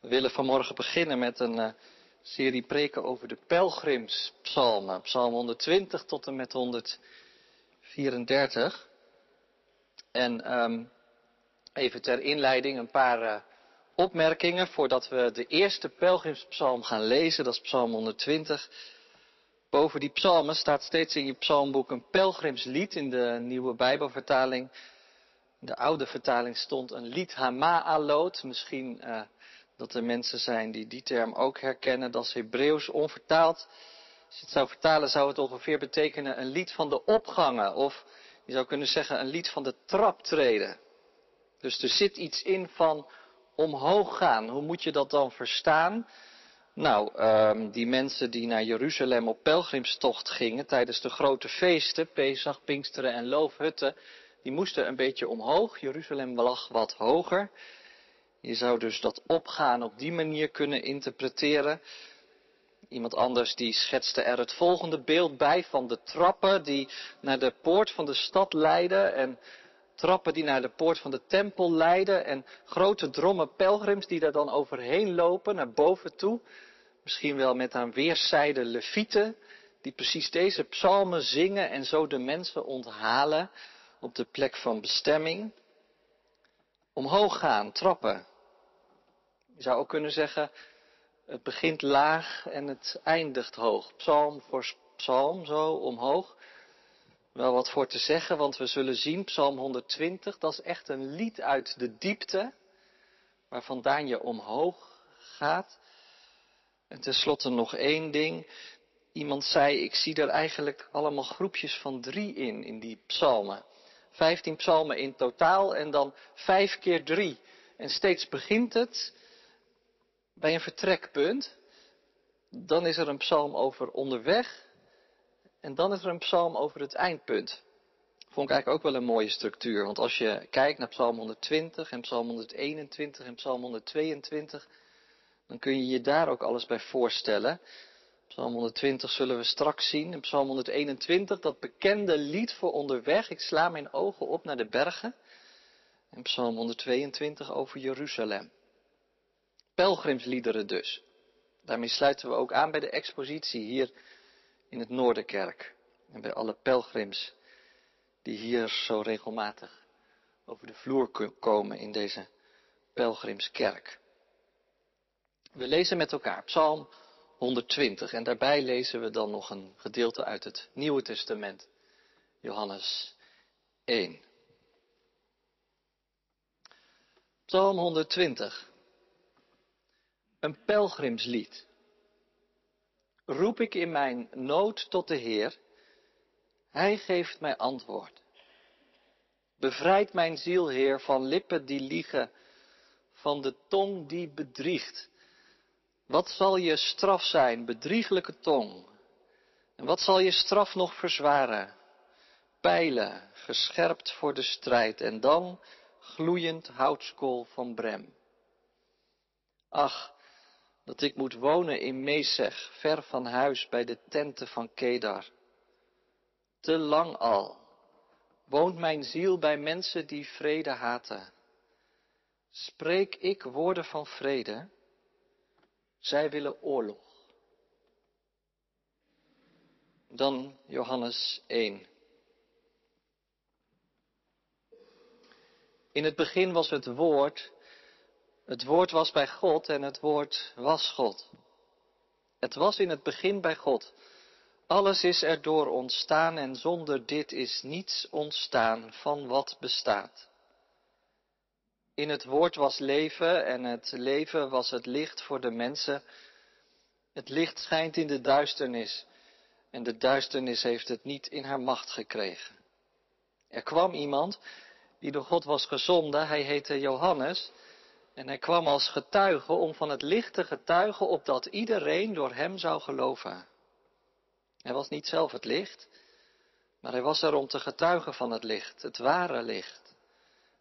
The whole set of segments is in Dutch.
We willen vanmorgen beginnen met een uh, serie preken over de pelgrimspsalmen. Psalm 120 tot en met 134. En um, even ter inleiding een paar uh, opmerkingen voordat we de eerste pelgrimspsalm gaan lezen. Dat is psalm 120. Boven die psalmen staat steeds in je psalmboek een pelgrimslied in de nieuwe Bijbelvertaling. In de oude vertaling stond een lied Hama'alot. Misschien uh, dat er mensen zijn die die term ook herkennen. Dat is Hebreeuws onvertaald. Als je het zou vertalen zou het ongeveer betekenen een lied van de opgangen. Of je zou kunnen zeggen een lied van de traptreden. Dus er zit iets in van omhoog gaan. Hoe moet je dat dan verstaan? Nou, um, die mensen die naar Jeruzalem op pelgrimstocht gingen tijdens de grote feesten, Pesach, Pinksteren en Loofhutten, die moesten een beetje omhoog. Jeruzalem lag wat hoger. Je zou dus dat opgaan op die manier kunnen interpreteren. Iemand anders die schetste er het volgende beeld bij van de trappen die naar de poort van de stad leiden en trappen die naar de poort van de tempel leiden en grote drommen pelgrims die daar dan overheen lopen naar boven toe. Misschien wel met aan weerszijden levieten die precies deze psalmen zingen en zo de mensen onthalen op de plek van bestemming. Omhoog gaan, trappen. Je zou ook kunnen zeggen, het begint laag en het eindigt hoog. Psalm voor psalm, zo omhoog. Wel wat voor te zeggen, want we zullen zien, Psalm 120, dat is echt een lied uit de diepte, waar vandaan je omhoog gaat. En tenslotte nog één ding. Iemand zei, ik zie er eigenlijk allemaal groepjes van drie in, in die psalmen. Vijftien psalmen in totaal en dan vijf keer drie. En steeds begint het bij een vertrekpunt. Dan is er een psalm over onderweg. En dan is er een psalm over het eindpunt. Vond ik eigenlijk ook wel een mooie structuur. Want als je kijkt naar psalm 120 en psalm 121 en psalm 122, dan kun je je daar ook alles bij voorstellen. Psalm 120 zullen we straks zien. En Psalm 121, dat bekende lied voor onderweg. Ik sla mijn ogen op naar de bergen. En Psalm 122 over Jeruzalem. Pelgrimsliederen dus. Daarmee sluiten we ook aan bij de expositie hier in het Noorderkerk. En bij alle pelgrims die hier zo regelmatig over de vloer komen in deze pelgrimskerk. We lezen met elkaar Psalm 120 en daarbij lezen we dan nog een gedeelte uit het Nieuwe Testament, Johannes 1. Psalm 120. Een pelgrimslied. Roep ik in mijn nood tot de Heer, Hij geeft mij antwoord. Bevrijd mijn ziel, Heer, van lippen die liegen, van de tong die bedriegt. Wat zal je straf zijn, bedrieglijke tong? En wat zal je straf nog verzwaren? Pijlen, gescherpt voor de strijd, en dan gloeiend houtskool van brem. Ach, dat ik moet wonen in Mesech, ver van huis bij de tenten van Kedar. Te lang al woont mijn ziel bij mensen die vrede haten. Spreek ik woorden van vrede, zij willen oorlog. Dan Johannes 1. In het begin was het woord, het woord was bij God en het woord was God. Het was in het begin bij God. Alles is erdoor ontstaan en zonder dit is niets ontstaan van wat bestaat. In het woord was leven en het leven was het licht voor de mensen. Het licht schijnt in de duisternis en de duisternis heeft het niet in haar macht gekregen. Er kwam iemand die door God was gezonden, hij heette Johannes en hij kwam als getuige om van het licht te getuigen opdat iedereen door hem zou geloven. Hij was niet zelf het licht, maar hij was er om te getuigen van het licht, het ware licht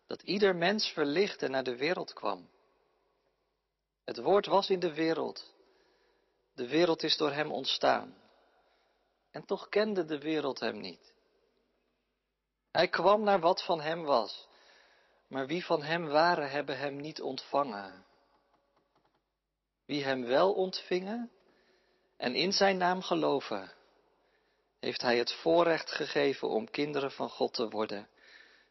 dat ieder mens verlicht en naar de wereld kwam. Het woord was in de wereld. De wereld is door hem ontstaan. En toch kende de wereld hem niet. Hij kwam naar wat van hem was, maar wie van hem waren, hebben hem niet ontvangen. Wie hem wel ontvingen en in zijn naam geloven, heeft hij het voorrecht gegeven om kinderen van God te worden.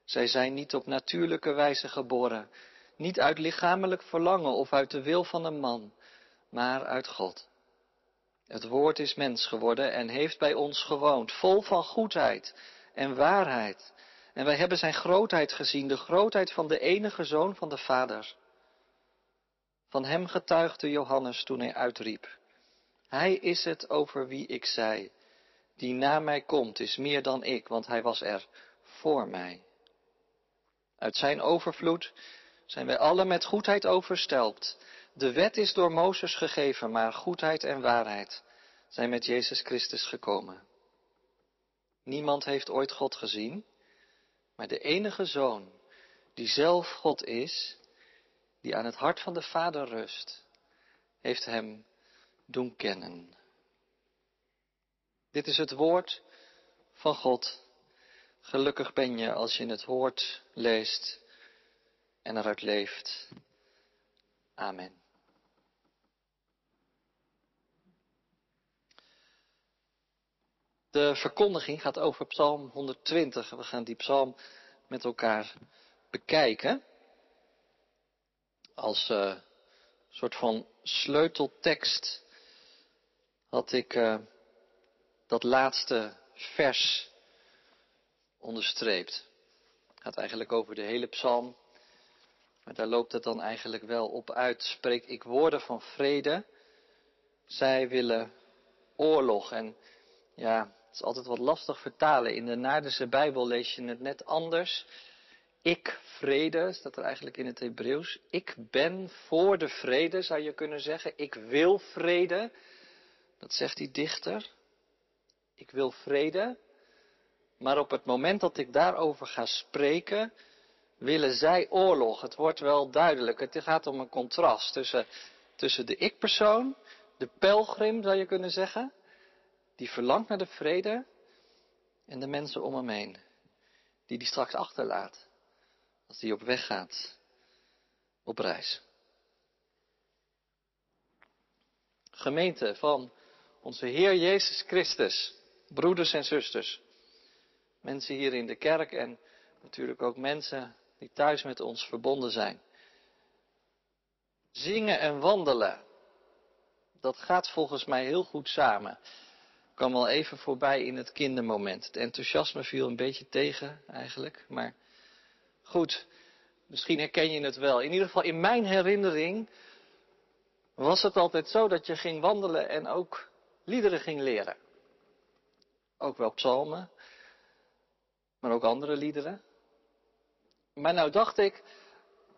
Zij zijn niet op natuurlijke wijze geboren, niet uit lichamelijk verlangen of uit de wil van een man, maar uit God. Het woord is mens geworden en heeft bij ons gewoond, vol van goedheid en waarheid. En wij hebben zijn grootheid gezien, de grootheid van de enige zoon van de Vader. Van hem getuigde Johannes toen hij uitriep. Hij is het over wie ik zei, die na mij komt, is meer dan ik, want hij was er voor mij. Uit zijn overvloed zijn wij alle met goedheid overstelpt. De wet is door Mozes gegeven, maar goedheid en waarheid zijn met Jezus Christus gekomen. Niemand heeft ooit God gezien, maar de enige Zoon, die zelf God is, die aan het hart van de Vader rust, heeft Hem doen kennen. Dit is het woord van God. Gelukkig ben je als je het hoort, leest en eruit leeft. Amen. De verkondiging gaat over Psalm 120. We gaan die psalm met elkaar bekijken. Als uh, soort van sleuteltekst had ik uh, dat laatste vers onderstreept. Het gaat eigenlijk over de hele psalm. Maar daar loopt het dan eigenlijk wel op uit. Spreek ik woorden van vrede. Zij willen oorlog. En ja, het is altijd wat lastig vertalen. In de Naardense Bijbel lees je het net anders. Ik vrede, staat er eigenlijk in het Hebreeuws. Ik ben voor de vrede, zou je kunnen zeggen. Ik wil vrede. Dat zegt die dichter. Ik wil vrede. Maar op het moment dat ik daarover ga spreken, willen zij oorlog. Het wordt wel duidelijk. Het gaat om een contrast tussen, tussen de ik-persoon, de pelgrim zou je kunnen zeggen, die verlangt naar de vrede en de mensen om hem heen, die die straks achterlaat als die op weg gaat op reis. Gemeente van onze Heer Jezus Christus, broeders en zusters, mensen hier in de kerk en natuurlijk ook mensen die thuis met ons verbonden zijn. Zingen en wandelen, dat gaat volgens mij heel goed samen kwam al even voorbij in het kindermoment. Het enthousiasme viel een beetje tegen eigenlijk. Maar goed, misschien herken je het wel. In ieder geval in mijn herinnering was het altijd zo dat je ging wandelen en ook liederen ging leren. Ook wel psalmen, maar ook andere liederen. Maar nou dacht ik,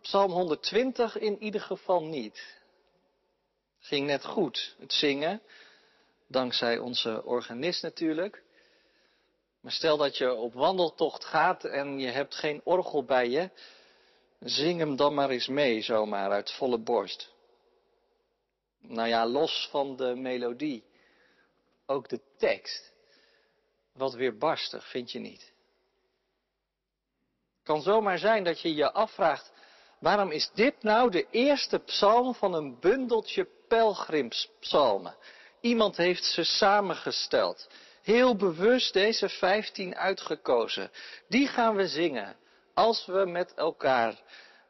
psalm 120 in ieder geval niet. Ging net goed, het zingen. Dankzij onze organist natuurlijk. Maar stel dat je op wandeltocht gaat en je hebt geen orgel bij je. Zing hem dan maar eens mee, zomaar uit volle borst. Nou ja, los van de melodie. Ook de tekst. Wat weer barstig, vind je niet? Kan zomaar zijn dat je je afvraagt, waarom is dit nou de eerste psalm van een bundeltje pelgrimspsalmen? Iemand heeft ze samengesteld. Heel bewust deze vijftien uitgekozen. Die gaan we zingen als we met elkaar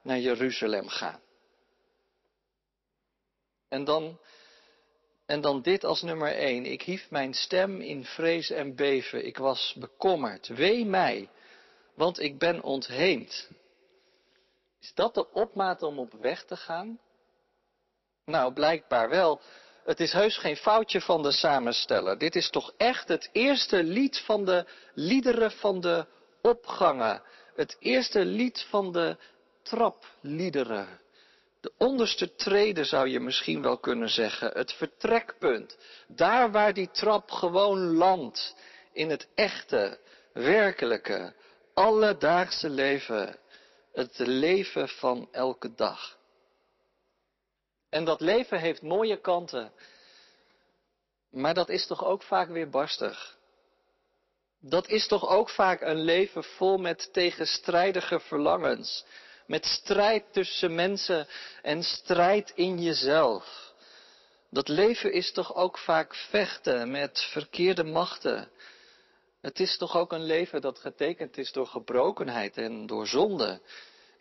naar Jeruzalem gaan. En dan, en dan dit als nummer één. Ik hief mijn stem in vrees en beven. Ik was bekommerd. Wee mij, want ik ben ontheemd. Is dat de opmaat om op weg te gaan? Nou, blijkbaar wel. Het is heus geen foutje van de samensteller. Dit is toch echt het eerste lied van de liederen van de opgangen. Het eerste lied van de trapliederen. De onderste trede zou je misschien wel kunnen zeggen. Het vertrekpunt. Daar waar die trap gewoon landt. In het echte, werkelijke, alledaagse leven. Het leven van elke dag. En dat leven heeft mooie kanten. Maar dat is toch ook vaak weer barstig. Dat is toch ook vaak een leven vol met tegenstrijdige verlangens. Met strijd tussen mensen en strijd in jezelf. Dat leven is toch ook vaak vechten met verkeerde machten. Het is toch ook een leven dat getekend is door gebrokenheid en door zonde.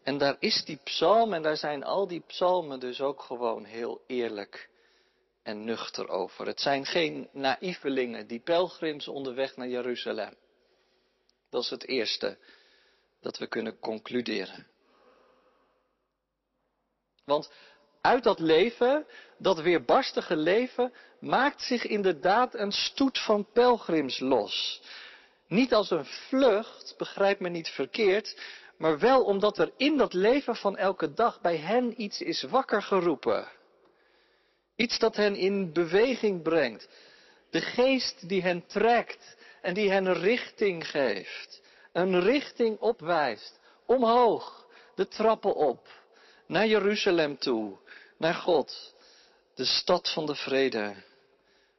En daar is die psalm en daar zijn al die psalmen dus ook gewoon heel eerlijk en nuchter over. Het zijn geen naïvelingen, die pelgrims onderweg naar Jeruzalem. Dat is het eerste dat we kunnen concluderen. Want uit dat leven, dat weerbarstige leven, maakt zich inderdaad een stoet van pelgrims los. Niet als een vlucht, begrijp me niet verkeerd, maar wel omdat er in dat leven van elke dag bij hen iets is wakker geroepen. Iets dat hen in beweging brengt. De geest die hen trekt en die hen richting geeft. Een richting opwijst. Omhoog, de trappen op, naar Jeruzalem toe, naar God, de stad van de vrede,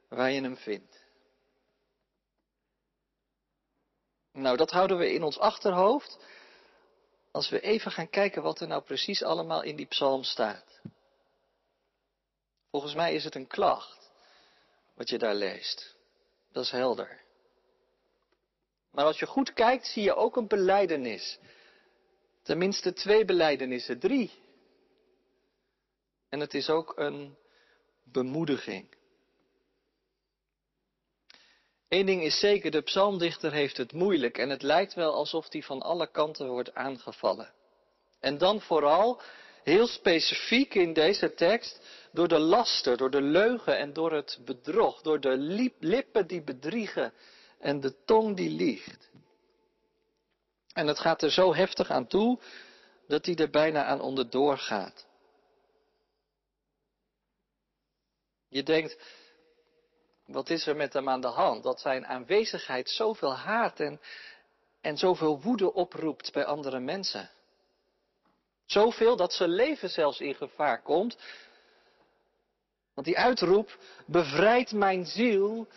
waar je hem vindt. Nou, dat houden we in ons achterhoofd als we even gaan kijken wat er nou precies allemaal in die psalm staat. Volgens mij is het een klacht wat je daar leest. Dat is helder. Maar als je goed kijkt, zie je ook een beleidenis. Tenminste twee beleidenissen, drie. En het is ook een bemoediging. Eén ding is zeker, de psalmdichter heeft het moeilijk en het lijkt wel alsof hij van alle kanten wordt aangevallen. En dan vooral, heel specifiek in deze tekst, door de laster, door de leugen en door het bedrog, door de lippen die bedriegen en de tong die liegt. En het gaat er zo heftig aan toe dat hij er bijna aan onderdoor gaat. Je denkt, wat is er met hem aan de hand? Dat zijn aanwezigheid zoveel haat en, en zoveel woede oproept bij andere mensen. Zoveel dat zijn leven zelfs in gevaar komt. Want die uitroep, bevrijd mijn ziel,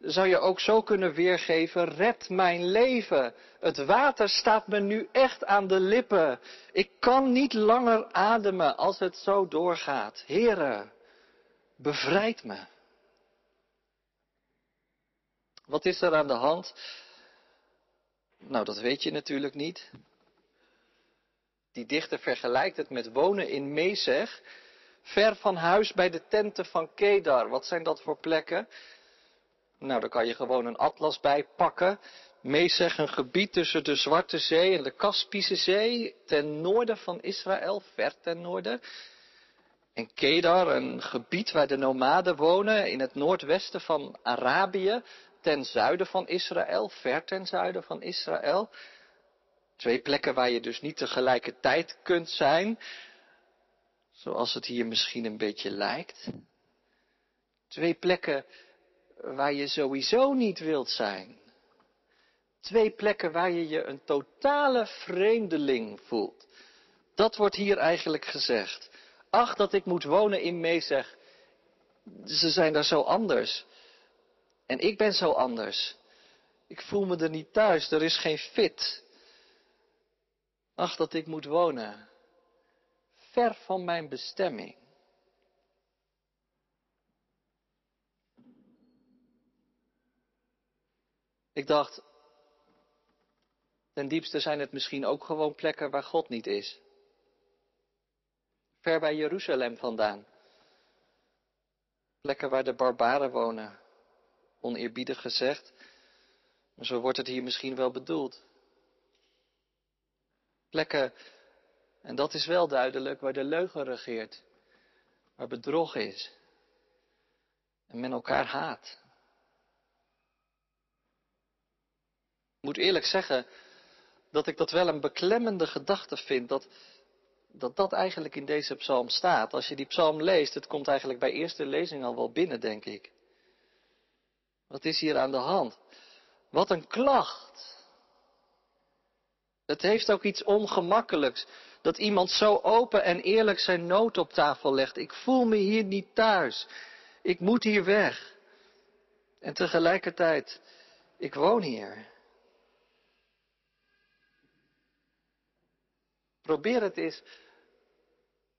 zou je ook zo kunnen weergeven, red mijn leven. Het water staat me nu echt aan de lippen. Ik kan niet langer ademen als het zo doorgaat. Here, bevrijd me. Wat is er aan de hand? Nou, dat weet je natuurlijk niet. Die dichter vergelijkt het met wonen in Mezeg, ver van huis bij de tenten van Kedar. Wat zijn dat voor plekken? Nou, daar kan je gewoon een atlas bij pakken. Mezeg, een gebied tussen de Zwarte Zee en de Kaspische Zee, ten noorden van Israël, ver ten noorden. En Kedar, een gebied waar de nomaden wonen in het noordwesten van Arabië, ten zuiden van Israël, ver ten zuiden van Israël. Twee plekken waar je dus niet tegelijkertijd kunt zijn, zoals het hier misschien een beetje lijkt. Twee plekken waar je sowieso niet wilt zijn. Twee plekken waar je je een totale vreemdeling voelt. Dat wordt hier eigenlijk gezegd. Ach, dat ik moet wonen in Mezeg. Ze zijn daar zo anders. En ik ben zo anders. Ik voel me er niet thuis, er is geen fit. Ach, dat ik moet wonen. Ver van mijn bestemming. Ik dacht, ten diepste zijn het misschien ook gewoon plekken waar God niet is. Ver bij Jeruzalem vandaan. Plekken waar de barbaren wonen, oneerbiedig gezegd, maar zo wordt het hier misschien wel bedoeld. Plekken, en dat is wel duidelijk, waar de leugen regeert, waar bedrog is en men elkaar haat. Ik moet eerlijk zeggen dat ik dat wel een beklemmende gedachte vind, dat, dat dat eigenlijk in deze psalm staat. Als je die psalm leest, het komt eigenlijk bij eerste lezing al wel binnen, denk ik. Wat is hier aan de hand? Wat een klacht. Het heeft ook iets ongemakkelijks dat iemand zo open en eerlijk zijn nood op tafel legt. Ik voel me hier niet thuis. Ik moet hier weg. En tegelijkertijd, ik woon hier. Probeer het eens,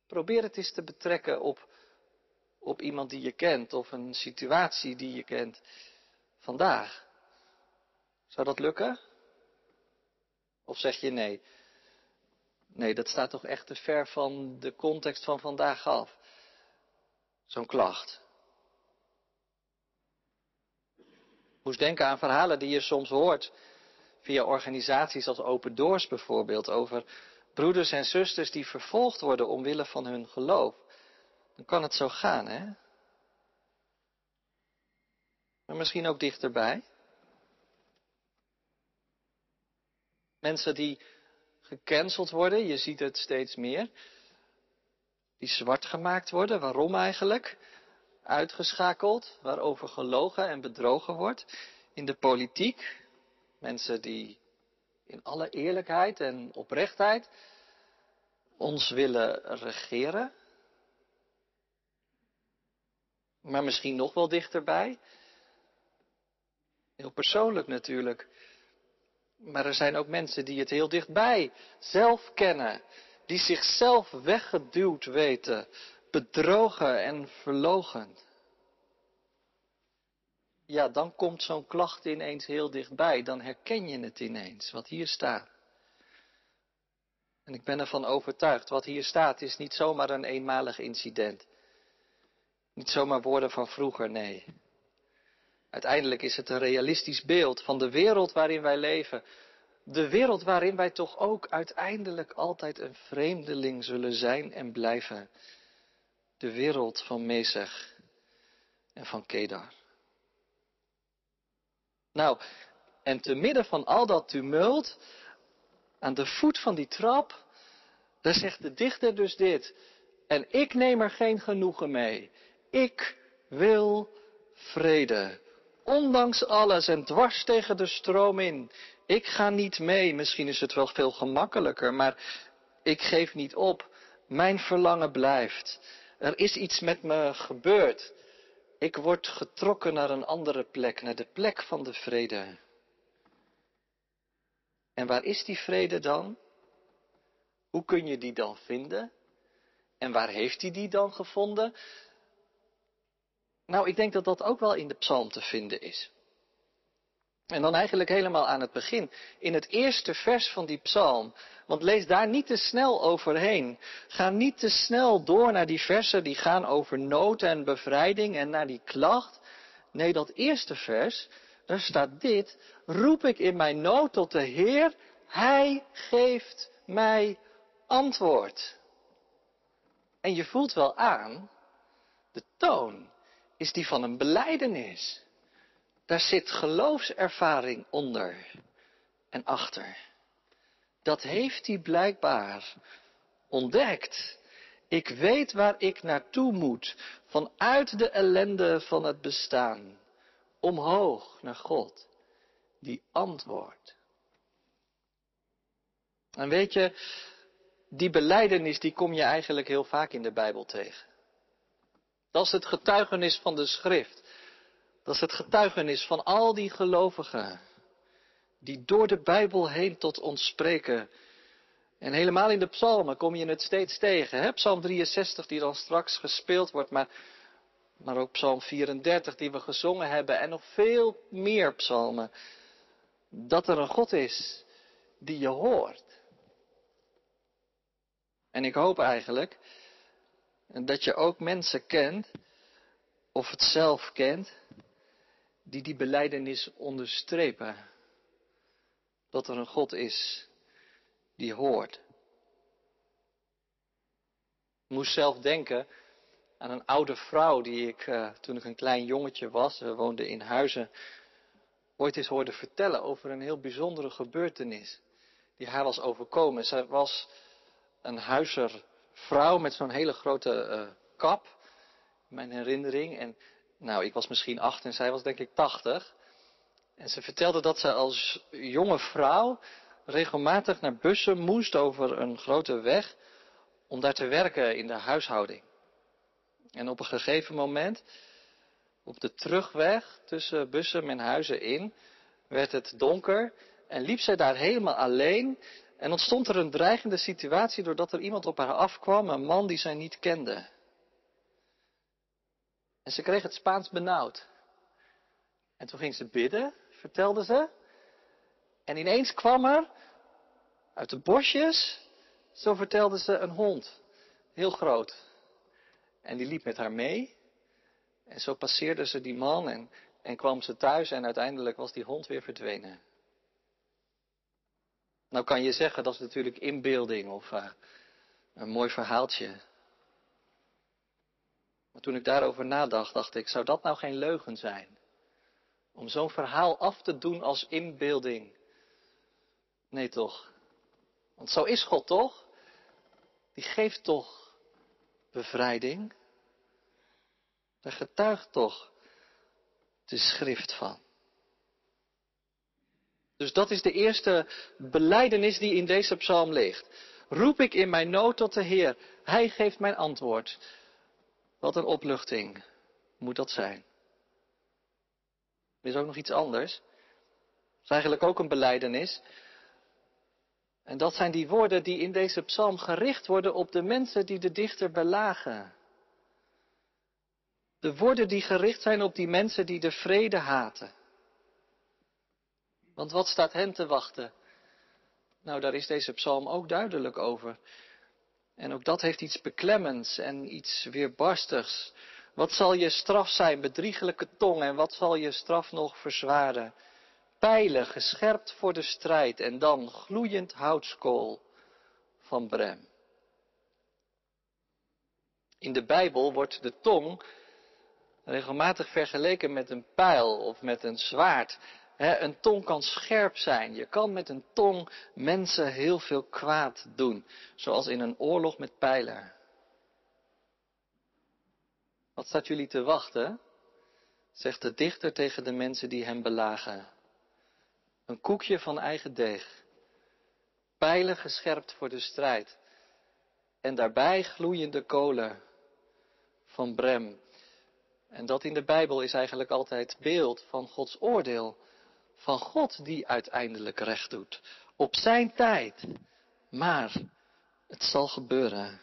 probeer het eens te betrekken op, op iemand die je kent of een situatie die je kent vandaag. Zou dat lukken? Of zeg je nee? Nee, dat staat toch echt te ver van de context van vandaag af. Zo'n klacht. Ik moest denken aan verhalen die je soms hoort via organisaties als Open Doors bijvoorbeeld over broeders en zusters die vervolgd worden omwille van hun geloof. Dan kan het zo gaan, hè? Maar misschien ook dichterbij. Mensen die gecanceld worden, je ziet het steeds meer. Die zwart gemaakt worden, waarom eigenlijk? Uitgeschakeld, waarover gelogen en bedrogen wordt. In de politiek, mensen die in alle eerlijkheid en oprechtheid ons willen regeren. Maar misschien nog wel dichterbij. Heel persoonlijk natuurlijk. Maar er zijn ook mensen die het heel dichtbij zelf kennen. Die zichzelf weggeduwd weten, bedrogen en verlogen. Ja, dan komt zo'n klacht ineens heel dichtbij. Dan herken je het ineens, wat hier staat. En ik ben ervan overtuigd, wat hier staat is niet zomaar een eenmalig incident. Niet zomaar woorden van vroeger, nee. Uiteindelijk is het een realistisch beeld van de wereld waarin wij leven. De wereld waarin wij toch ook uiteindelijk altijd een vreemdeling zullen zijn en blijven. De wereld van Mesech en van Kedar. Nou, en te midden van al dat tumult, aan de voet van die trap, daar zegt de dichter dus dit. En ik neem er geen genoegen mee. Ik wil vrede. Ondanks alles en dwars tegen de stroom in. Ik ga niet mee. Misschien is het wel veel gemakkelijker, maar ik geef niet op. Mijn verlangen blijft. Er is iets met me gebeurd. Ik word getrokken naar een andere plek, naar de plek van de vrede. En waar is die vrede dan? Hoe kun je die dan vinden? En waar heeft hij die dan gevonden? Nou, ik denk dat dat ook wel in de psalm te vinden is. En dan eigenlijk helemaal aan het begin, in het eerste vers van die psalm. Want lees daar niet te snel overheen. Ga niet te snel door naar die versen die gaan over nood en bevrijding en naar die klacht. Nee, dat eerste vers, daar staat dit. Roep ik in mijn nood tot de Heer, Hij geeft mij antwoord. En je voelt wel aan, de toon is die van een beleidenis. Daar zit geloofservaring onder en achter. Dat heeft hij blijkbaar ontdekt. Ik weet waar ik naartoe moet, vanuit de ellende van het bestaan, omhoog naar God, die antwoordt. En weet je, die beleidenis die kom je eigenlijk heel vaak in de Bijbel tegen. Dat is het getuigenis van de schrift. Dat is het getuigenis van al die gelovigen die door de Bijbel heen tot ons spreken. En helemaal in de psalmen kom je het steeds tegen. Hè? Psalm 63 die dan straks gespeeld wordt, maar, maar ook psalm 34 die we gezongen hebben en nog veel meer psalmen. Dat er een God is die je hoort. En ik hoop eigenlijk dat je ook mensen kent, of het zelf kent, die die beleidenis onderstrepen. Dat er een God is die hoort. Ik moest zelf denken aan een oude vrouw die ik, uh, toen ik een klein jongetje was, we woonden in Huizen, ooit eens hoorde vertellen over een heel bijzondere gebeurtenis die haar was overkomen. Zij was een huizervrouw met zo'n hele grote uh, kap, mijn herinnering. En nou, ik was misschien acht en zij was denk ik tachtig. En ze vertelde dat ze als jonge vrouw regelmatig naar bussen moest over een grote weg om daar te werken in de huishouding. En op een gegeven moment, op de terugweg tussen bussen en huizen in, werd het donker en liep zij daar helemaal alleen en ontstond er een dreigende situatie doordat er iemand op haar afkwam, een man die zij niet kende. En ze kreeg het Spaans benauwd. En toen ging ze bidden, vertelde ze. En ineens kwam er uit de bosjes, zo vertelde ze, een hond. Heel groot. En die liep met haar mee. En zo passeerde ze die man en, en kwam ze thuis en uiteindelijk was die hond weer verdwenen. Nou kan je zeggen, dat is natuurlijk inbeelding of uh, een mooi verhaaltje. Maar toen ik daarover nadacht, dacht ik, zou dat nou geen leugen zijn? Om zo'n verhaal af te doen als inbeelding. Nee toch? Want zo is God toch? Die geeft toch bevrijding? Daar getuigt toch de schrift van. Dus dat is de eerste beleidenis die in deze psalm ligt. Roep ik in mijn nood tot de Heer. Hij geeft mijn antwoord. Wat een opluchting moet dat zijn. Er is ook nog iets anders. Dat is eigenlijk ook een beleidenis. En dat zijn die woorden die in deze psalm gericht worden op de mensen die de dichter belagen. De woorden die gericht zijn op die mensen die de vrede haten. Want wat staat hen te wachten? Nou, daar is deze psalm ook duidelijk over. En ook dat heeft iets beklemmends en iets weerbarstigs. Wat zal je straf zijn, bedriegelijke tong, en wat zal je straf nog verzwaren? Pijlen gescherpt voor de strijd en dan gloeiend houtskool van Brem. In de Bijbel wordt de tong regelmatig vergeleken met een pijl of met een zwaard. Een tong kan scherp zijn. Je kan met een tong mensen heel veel kwaad doen. Zoals in een oorlog met pijlen. Wat staat jullie te wachten? Zegt de dichter tegen de mensen die hem belagen. Een koekje van eigen deeg. Pijlen gescherpt voor de strijd. En daarbij gloeiende kolen van Brem. En dat in de Bijbel is eigenlijk altijd beeld van Gods oordeel. Van God die uiteindelijk recht doet. Op zijn tijd. Maar het zal gebeuren.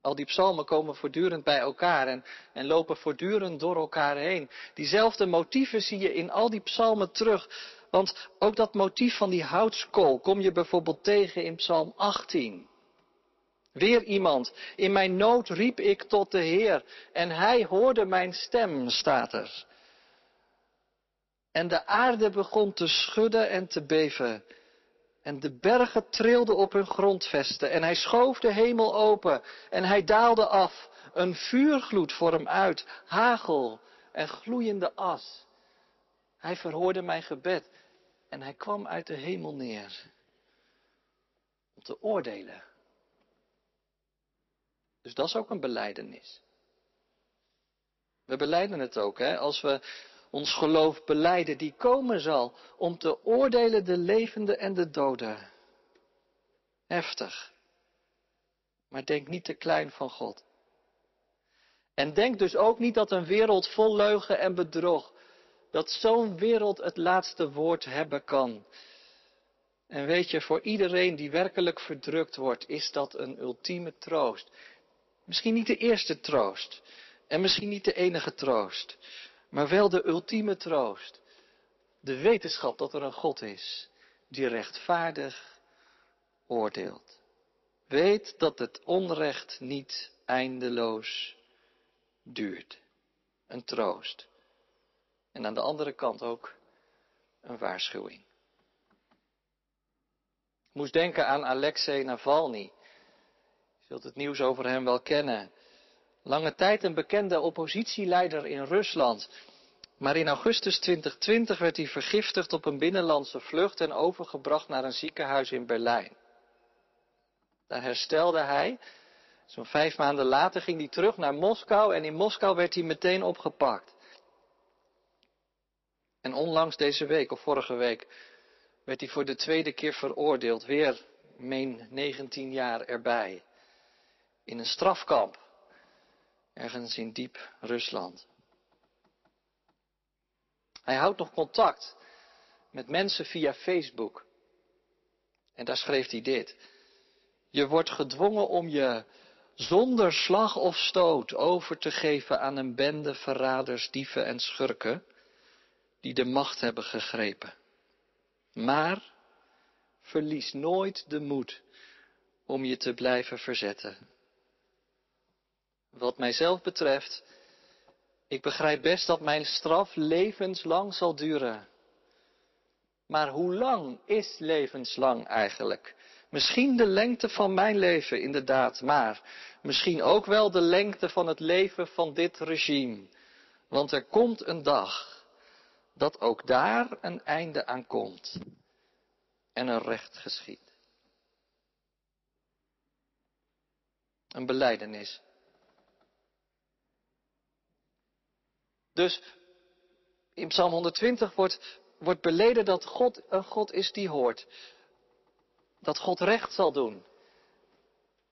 Al die psalmen komen voortdurend bij elkaar en, en lopen voortdurend door elkaar heen. Diezelfde motieven zie je in al die psalmen terug. Want ook dat motief van die houtskool kom je bijvoorbeeld tegen in psalm 18. Weer iemand. In mijn nood riep ik tot de Heer en hij hoorde mijn stem, staat er. En de aarde begon te schudden en te beven. En de bergen trilden op hun grondvesten. En hij schoof de hemel open. En hij daalde af. Een vuurgloed voor hem uit. Hagel en gloeiende as. Hij verhoorde mijn gebed. En hij kwam uit de hemel neer. Om te oordelen. Dus dat is ook een beleidenis. We beleiden het ook, hè? Als we ons geloof beleiden, die komen zal om te oordelen de levenden en de doden. Heftig. Maar denk niet te klein van God. En denk dus ook niet dat een wereld vol leugen en bedrog, dat zo'n wereld het laatste woord hebben kan. En weet je, voor iedereen die werkelijk verdrukt wordt, is dat een ultieme troost. Misschien niet de eerste troost. En misschien niet de enige troost. Maar wel de ultieme troost. De wetenschap dat er een God is die rechtvaardig oordeelt. Weet dat het onrecht niet eindeloos duurt. Een troost. En aan de andere kant ook een waarschuwing. Ik moest denken aan Alexei Navalny. Je zult het nieuws over hem wel kennen. Lange tijd een bekende oppositieleider in Rusland. Maar in augustus 2020 werd hij vergiftigd op een binnenlandse vlucht en overgebracht naar een ziekenhuis in Berlijn. Daar herstelde hij. Zo'n vijf maanden later ging hij terug naar Moskou en in Moskou werd hij meteen opgepakt. En onlangs deze week of vorige week werd hij voor de tweede keer veroordeeld, weer meen 19 jaar erbij in een strafkamp, ergens in diep Rusland. Hij houdt nog contact met mensen via Facebook. En daar schreef hij dit. Je wordt gedwongen om je zonder slag of stoot over te geven aan een bende verraders, dieven en schurken die de macht hebben gegrepen. Maar verlies nooit de moed om je te blijven verzetten. Wat mijzelf betreft, ik begrijp best dat mijn straf levenslang zal duren. Maar hoe lang is levenslang eigenlijk? Misschien de lengte van mijn leven, inderdaad, maar misschien ook wel de lengte van het leven van dit regime. Want er komt een dag dat ook daar een einde aan komt en een recht geschiet. Een beleidenis. Dus in Psalm 120 wordt, wordt beleden dat God een God is die hoort. Dat God recht zal doen.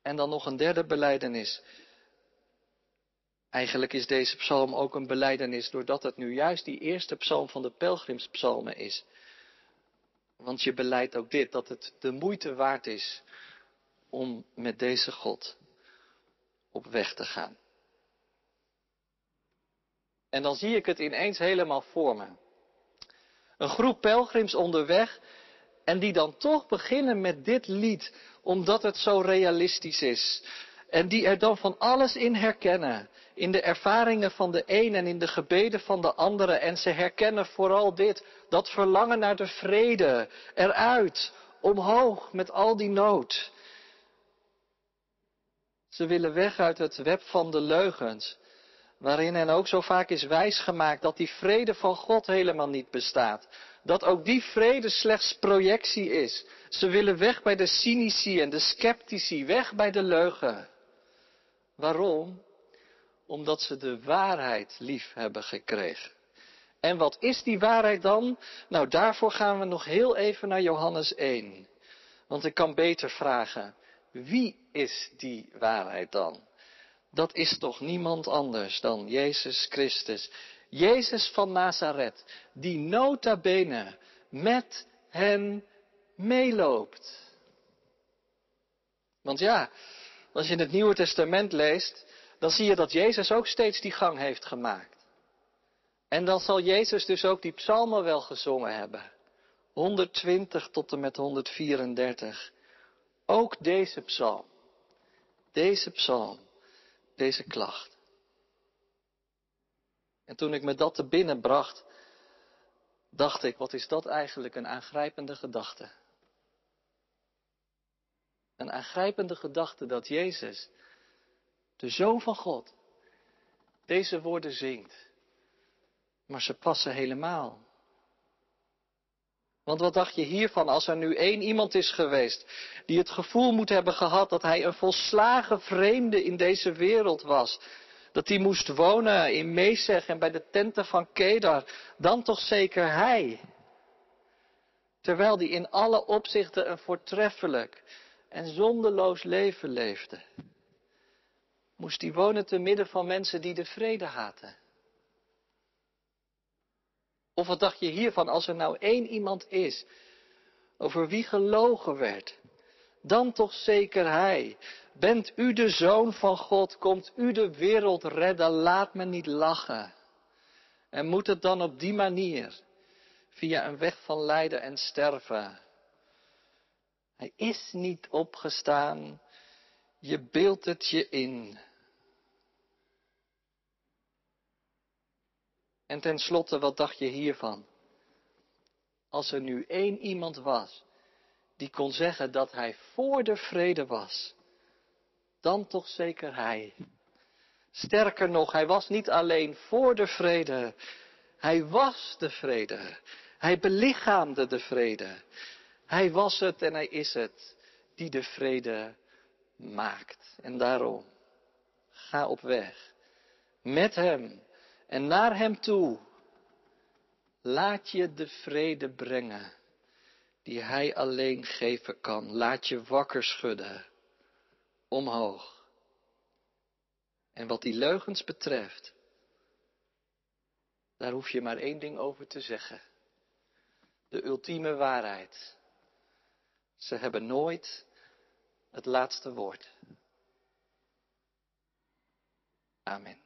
En dan nog een derde beleidenis. Eigenlijk is deze psalm ook een beleidenis doordat het nu juist die eerste psalm van de pelgrimspsalmen is. Want je beleidt ook dit, dat het de moeite waard is om met deze God op weg te gaan. En dan zie ik het ineens helemaal voor me. Een groep pelgrims onderweg en die dan toch beginnen met dit lied, omdat het zo realistisch is. En die er dan van alles in herkennen. In de ervaringen van de een en in de gebeden van de andere. En ze herkennen vooral dit, dat verlangen naar de vrede, eruit, omhoog met al die nood. Ze willen weg uit het web van de leugens, waarin hen ook zo vaak is wijsgemaakt dat die vrede van God helemaal niet bestaat. Dat ook die vrede slechts projectie is. Ze willen weg bij de cynici en de sceptici, weg bij de leugen. Waarom? Omdat ze de waarheid lief hebben gekregen. En wat is die waarheid dan? Nou, daarvoor gaan we nog heel even naar Johannes 1. Want ik kan beter vragen, wie is die waarheid dan? Dat is toch niemand anders dan Jezus Christus. Jezus van Nazareth, die nota bene met hen meeloopt. Want ja, als je in het Nieuwe Testament leest, dan zie je dat Jezus ook steeds die gang heeft gemaakt. En dan zal Jezus dus ook die psalmen wel gezongen hebben. 120 tot en met 134. Ook deze psalm. Deze psalm. Deze klacht. En toen ik me dat te binnen bracht, dacht ik, wat is dat eigenlijk een aangrijpende gedachte. Een aangrijpende gedachte dat Jezus, de Zoon van God, deze woorden zingt. Maar ze passen helemaal. Want wat dacht je hiervan als er nu één iemand is geweest die het gevoel moet hebben gehad dat hij een volslagen vreemde in deze wereld was? Dat hij moest wonen in Mesech en bij de tenten van Kedar, dan toch zeker hij. Terwijl die in alle opzichten een voortreffelijk en zondeloos leven leefde. Moest hij wonen te midden van mensen die de vrede haten. Of wat dacht je hiervan als er nou één iemand is over wie gelogen werd? Dan toch zeker hij. Bent u de zoon van God? Komt u de wereld redden? Laat me niet lachen. En moet het dan op die manier, via een weg van lijden en sterven? Hij is niet opgestaan. Je beeldt het je in. En tenslotte, wat dacht je hiervan? Als er nu één iemand was die kon zeggen dat hij voor de vrede was, dan toch zeker hij. Sterker nog, hij was niet alleen voor de vrede, hij was de vrede. Hij belichaamde de vrede. Hij was het en hij is het die de vrede maakt. En daarom, ga op weg met hem en naar Hem toe. Laat je de vrede brengen die Hij alleen geven kan. Laat je wakker schudden, omhoog. En wat die leugens betreft, daar hoef je maar één ding over te zeggen. De ultieme waarheid. Ze hebben nooit het laatste woord. Amen.